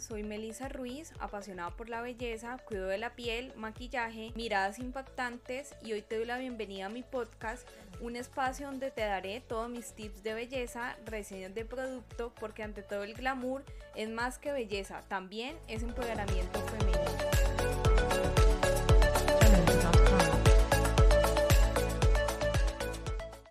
soy Melissa Ruiz, apasionada por la belleza, cuido de la piel, maquillaje, miradas impactantes y hoy te doy la bienvenida a mi podcast, un espacio donde te daré todos mis tips de belleza, reseñas de producto, porque ante todo el glamour es más que belleza, también es empoderamiento femenino.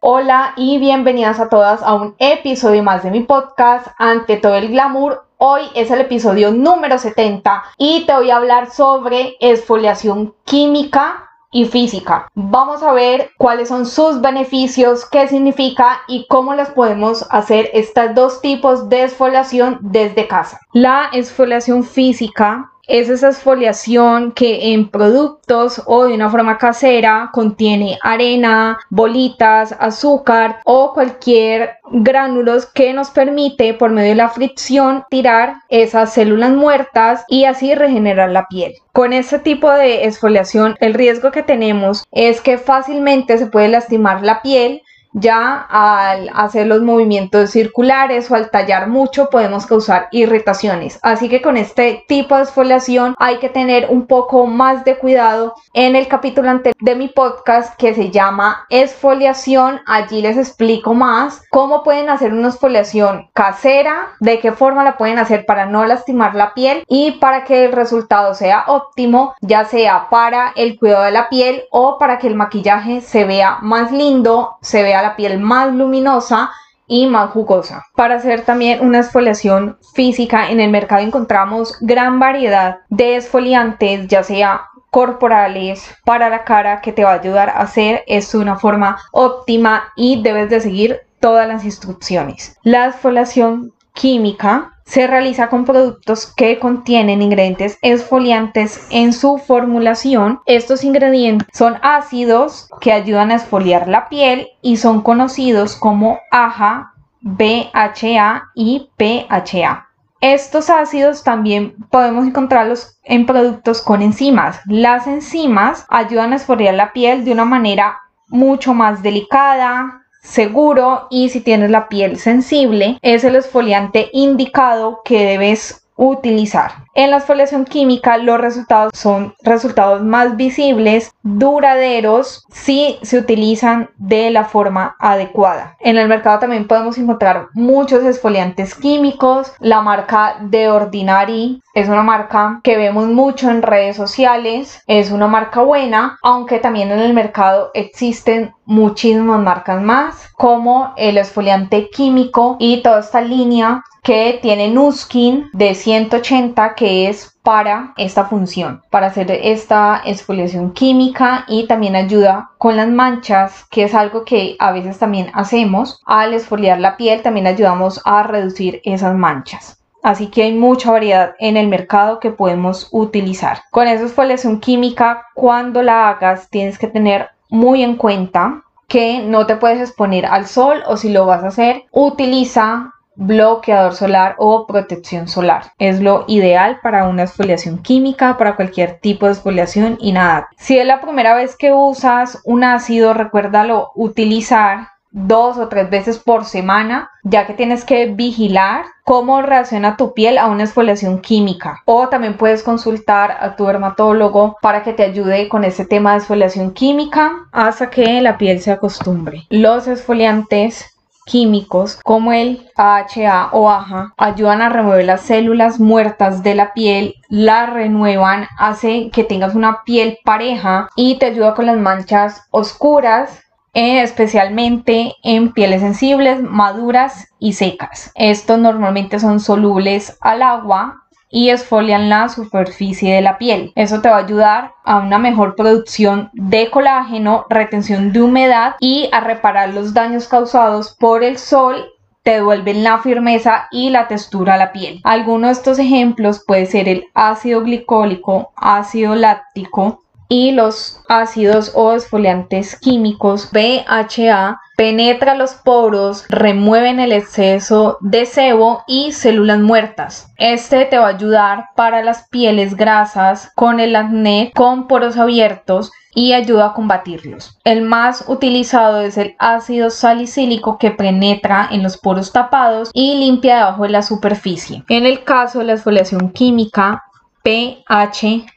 Hola y bienvenidas a todas a un episodio más de mi podcast, Ante todo el glamour, Hoy es el episodio número 70 y te voy a hablar sobre exfoliación química y física. Vamos a ver cuáles son sus beneficios, qué significa y cómo las podemos hacer estos dos tipos de exfoliación desde casa. La exfoliación física es esa exfoliación que en productos o de una forma casera contiene arena, bolitas, azúcar o cualquier gránulos que nos permite por medio de la fricción tirar esas células muertas y así regenerar la piel. Con este tipo de exfoliación el riesgo que tenemos es que fácilmente se puede lastimar la piel ya al hacer los movimientos circulares o al tallar mucho podemos causar irritaciones. Así que con este tipo de exfoliación hay que tener un poco más de cuidado. En el capítulo anterior de mi podcast que se llama exfoliación, allí les explico más cómo pueden hacer una exfoliación casera, de qué forma la pueden hacer para no lastimar la piel y para que el resultado sea óptimo, ya sea para el cuidado de la piel o para que el maquillaje se vea más lindo, se vea la piel más luminosa y más jugosa. Para hacer también una exfoliación física en el mercado encontramos gran variedad de exfoliantes, ya sea corporales para la cara que te va a ayudar a hacer de una forma óptima y debes de seguir todas las instrucciones. La exfoliación química se realiza con productos que contienen ingredientes exfoliantes en su formulación. Estos ingredientes son ácidos que ayudan a exfoliar la piel y son conocidos como AHA, BHA y PHA. Estos ácidos también podemos encontrarlos en productos con enzimas. Las enzimas ayudan a exfoliar la piel de una manera mucho más delicada, seguro y si tienes la piel sensible es el exfoliante indicado que debes utilizar. En la exfoliación química los resultados son resultados más visibles, duraderos, si se utilizan de la forma adecuada. En el mercado también podemos encontrar muchos exfoliantes químicos. La marca The Ordinary es una marca que vemos mucho en redes sociales, es una marca buena, aunque también en el mercado existen muchísimas marcas más, como el exfoliante químico y toda esta línea que tiene Nuskin de 180 que es para esta función, para hacer esta exfoliación química y también ayuda con las manchas, que es algo que a veces también hacemos. Al exfoliar la piel también ayudamos a reducir esas manchas. Así que hay mucha variedad en el mercado que podemos utilizar. Con esa exfoliación química, cuando la hagas, tienes que tener muy en cuenta que no te puedes exponer al sol o si lo vas a hacer, utiliza bloqueador solar o protección solar. Es lo ideal para una exfoliación química, para cualquier tipo de exfoliación y nada. Si es la primera vez que usas un ácido, recuérdalo utilizar dos o tres veces por semana, ya que tienes que vigilar cómo reacciona tu piel a una exfoliación química. O también puedes consultar a tu dermatólogo para que te ayude con ese tema de exfoliación química hasta que la piel se acostumbre. Los exfoliantes químicos como el AHA o AHA ayudan a remover las células muertas de la piel, la renuevan, hace que tengas una piel pareja y te ayuda con las manchas oscuras eh, especialmente en pieles sensibles, maduras y secas. Estos normalmente son solubles al agua y esfolian la superficie de la piel. Eso te va a ayudar a una mejor producción de colágeno, retención de humedad y a reparar los daños causados por el sol te devuelven la firmeza y la textura a la piel. Algunos de estos ejemplos puede ser el ácido glicólico, ácido láctico, y los ácidos o exfoliantes químicos BHA penetra los poros, remueven el exceso de sebo y células muertas. Este te va a ayudar para las pieles grasas, con el acné, con poros abiertos y ayuda a combatirlos. El más utilizado es el ácido salicílico que penetra en los poros tapados y limpia debajo de la superficie. En el caso de la exfoliación química, PHA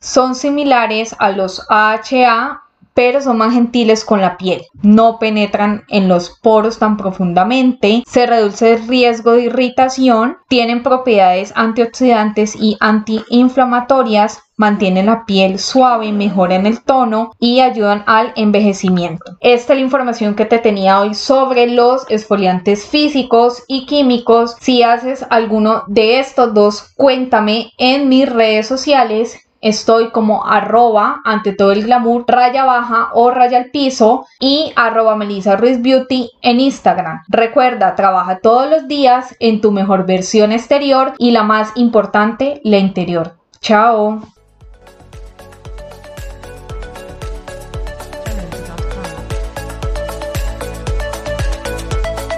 son similares a los AHA pero son más gentiles con la piel. No penetran en los poros tan profundamente, se reduce el riesgo de irritación, tienen propiedades antioxidantes y antiinflamatorias, mantienen la piel suave, mejoran el tono y ayudan al envejecimiento. Esta es la información que te tenía hoy sobre los esfoliantes físicos y químicos. Si haces alguno de estos dos, cuéntame en mis redes sociales Estoy como arroba ante todo el glamour, raya baja o raya al piso y arroba Melissa Ruiz Beauty en Instagram. Recuerda, trabaja todos los días en tu mejor versión exterior y la más importante, la interior. Chao.